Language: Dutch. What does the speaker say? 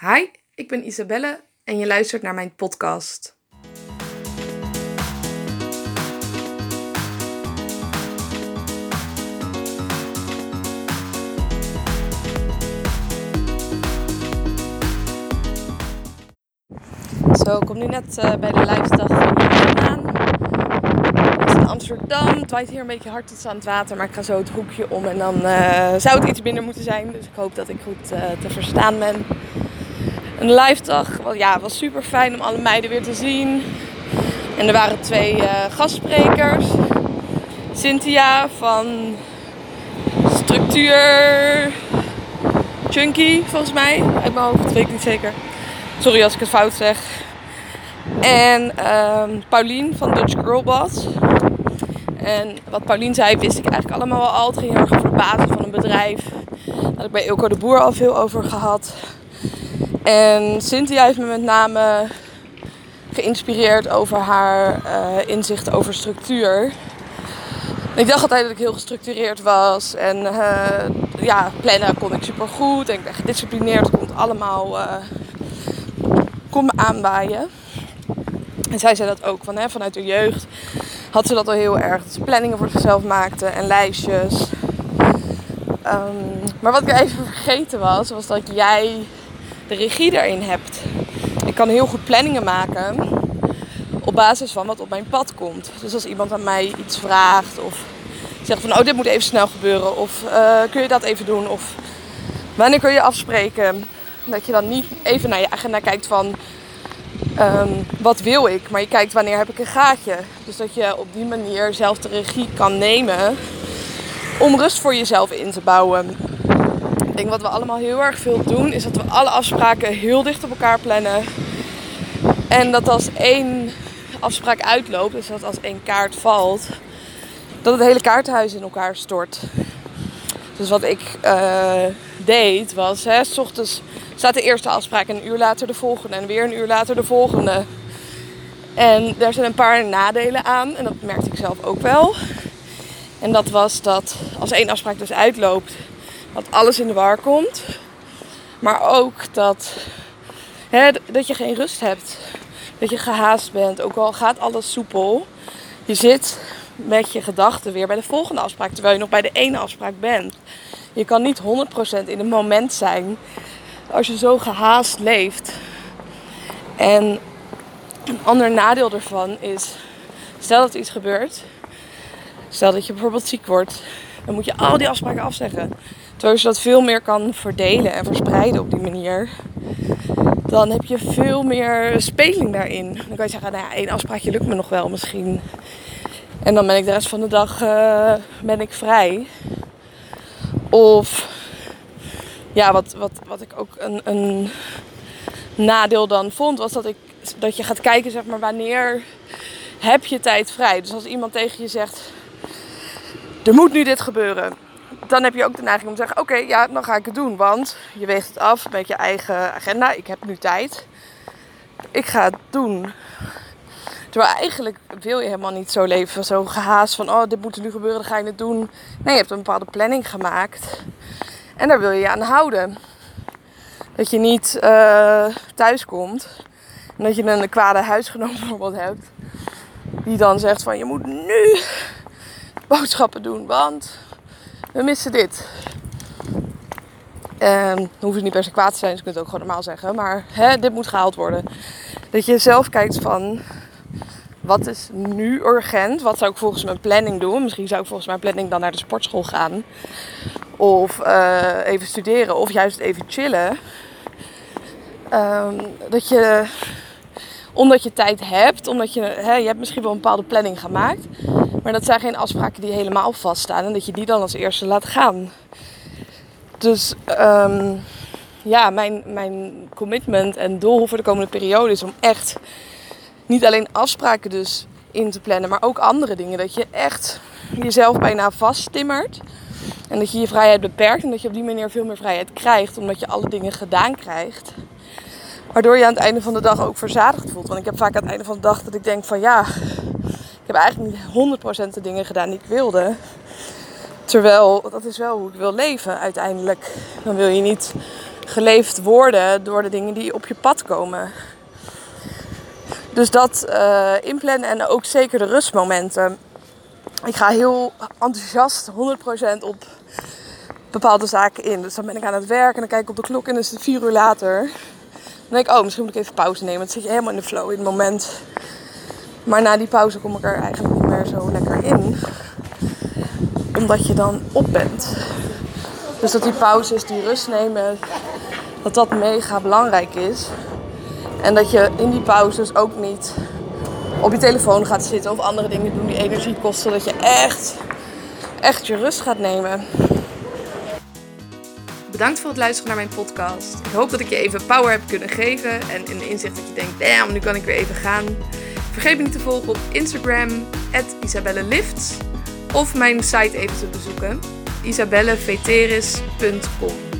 Hi, ik ben Isabelle en je luistert naar mijn podcast. Zo, ik kom nu net uh, bij de live dag van aan. In Amsterdam. Het waait hier een beetje hard tot aan het water, maar ik ga zo het hoekje om en dan uh, zou het iets minder moeten zijn. Dus ik hoop dat ik goed uh, te verstaan ben. Een live dag, ja, was super fijn om alle meiden weer te zien. En er waren twee gastsprekers. Cynthia van Structuur Chunky, volgens mij. Uit mijn hoofd, weet ik niet zeker. Sorry als ik het fout zeg. En um, Paulien van Dutch Girl Boss. En wat Paulien zei, wist ik eigenlijk allemaal wel al. Het ging heel erg over de basis van een bedrijf. Daar had ik bij Ilko de Boer al veel over gehad. En Cynthia heeft me met name geïnspireerd over haar uh, inzicht over structuur. Ik dacht altijd dat ik heel gestructureerd was. En uh, ja, plannen kon ik super goed. En ik ben gedisciplineerd, komt allemaal uh, kon me aanwaaien. En zij zei dat ook, van, hè, vanuit de jeugd had ze dat al heel erg. Dat ze planningen voor zichzelf maakte en lijstjes. Um, maar wat ik even vergeten was, was dat jij de regie daarin hebt. Ik kan heel goed planningen maken op basis van wat op mijn pad komt. Dus als iemand aan mij iets vraagt of zegt van oh dit moet even snel gebeuren of uh, kun je dat even doen of wanneer kun je afspreken. Dat je dan niet even naar je agenda kijkt van um, wat wil ik, maar je kijkt wanneer heb ik een gaatje. Dus dat je op die manier zelf de regie kan nemen om rust voor jezelf in te bouwen. Ik denk wat we allemaal heel erg veel doen, is dat we alle afspraken heel dicht op elkaar plannen. En dat als één afspraak uitloopt, dus dat als één kaart valt, dat het hele kaartenhuis in elkaar stort. Dus wat ik uh, deed was, hè, s ochtends staat de eerste afspraak en een uur later de volgende en weer een uur later de volgende. En daar zijn een paar nadelen aan en dat merkte ik zelf ook wel. En dat was dat als één afspraak dus uitloopt, dat alles in de war komt. Maar ook dat, hè, dat je geen rust hebt. Dat je gehaast bent, ook al gaat alles soepel. Je zit met je gedachten weer bij de volgende afspraak, terwijl je nog bij de ene afspraak bent. Je kan niet 100% in het moment zijn als je zo gehaast leeft. En een ander nadeel daarvan is, stel dat iets gebeurt, stel dat je bijvoorbeeld ziek wordt, dan moet je al die afspraken afzeggen. Terwijl je dat veel meer kan verdelen en verspreiden op die manier, dan heb je veel meer speling daarin. Dan kan je zeggen, nou ja, één afspraakje lukt me nog wel misschien. En dan ben ik de rest van de dag uh, ben ik vrij. Of ja, wat, wat, wat ik ook een, een nadeel dan vond, was dat, ik, dat je gaat kijken, zeg maar, wanneer heb je tijd vrij. Dus als iemand tegen je zegt, er moet nu dit gebeuren. Dan heb je ook de neiging om te zeggen, oké, ja, dan ga ik het doen. Want je weegt het af met je eigen agenda. Ik heb nu tijd. Ik ga het doen. Terwijl eigenlijk wil je helemaal niet zo leven, zo gehaast van, oh, dit moet er nu gebeuren, dan ga je het doen. Nee, je hebt een bepaalde planning gemaakt. En daar wil je je aan houden. Dat je niet uh, thuis komt en dat je een kwade huisgenoot bijvoorbeeld hebt. Die dan zegt van je moet nu boodschappen doen, want we missen dit. En dan hoeft niet per se kwaad te zijn, dus je kunt ook gewoon normaal zeggen. Maar hè, dit moet gehaald worden. Dat je zelf kijkt van wat is nu urgent? Wat zou ik volgens mijn planning doen? Misschien zou ik volgens mijn planning dan naar de sportschool gaan. Of uh, even studeren. Of juist even chillen. Um, dat je, omdat je tijd hebt, omdat je, hè, je hebt misschien wel een bepaalde planning gemaakt. Maar dat zijn geen afspraken die helemaal vaststaan. En dat je die dan als eerste laat gaan. Dus um, ja, mijn, mijn commitment en doel voor de komende periode is om echt niet alleen afspraken dus in te plannen, maar ook andere dingen. Dat je echt jezelf bijna vasttimmert. En dat je je vrijheid beperkt en dat je op die manier veel meer vrijheid krijgt, omdat je alle dingen gedaan krijgt. Waardoor je aan het einde van de dag ook verzadigd voelt. Want ik heb vaak aan het einde van de dag dat ik denk van ja, heb eigenlijk niet 100% de dingen gedaan die ik wilde. Terwijl dat is wel hoe ik wil leven uiteindelijk. Dan wil je niet geleefd worden door de dingen die op je pad komen. Dus dat uh, inplannen en ook zeker de rustmomenten. Ik ga heel enthousiast 100% op bepaalde zaken in. Dus dan ben ik aan het werk en dan kijk ik op de klok en dan is het vier uur later. Dan denk ik, oh, misschien moet ik even pauze nemen. Dan zit je helemaal in de flow in het moment. Maar na die pauze kom ik er eigenlijk niet meer zo lekker in. Omdat je dan op bent. Dus dat die pauzes, die rust nemen, dat dat mega belangrijk is. En dat je in die pauzes ook niet op je telefoon gaat zitten of andere dingen doen die energie kosten. Dat je echt, echt je rust gaat nemen. Bedankt voor het luisteren naar mijn podcast. Ik hoop dat ik je even power heb kunnen geven en in de inzicht dat je denkt, damn, nu kan ik weer even gaan. Vergeet me niet te volgen op Instagram, isabellelifts. Of mijn site even te bezoeken, isabelleveteris.com.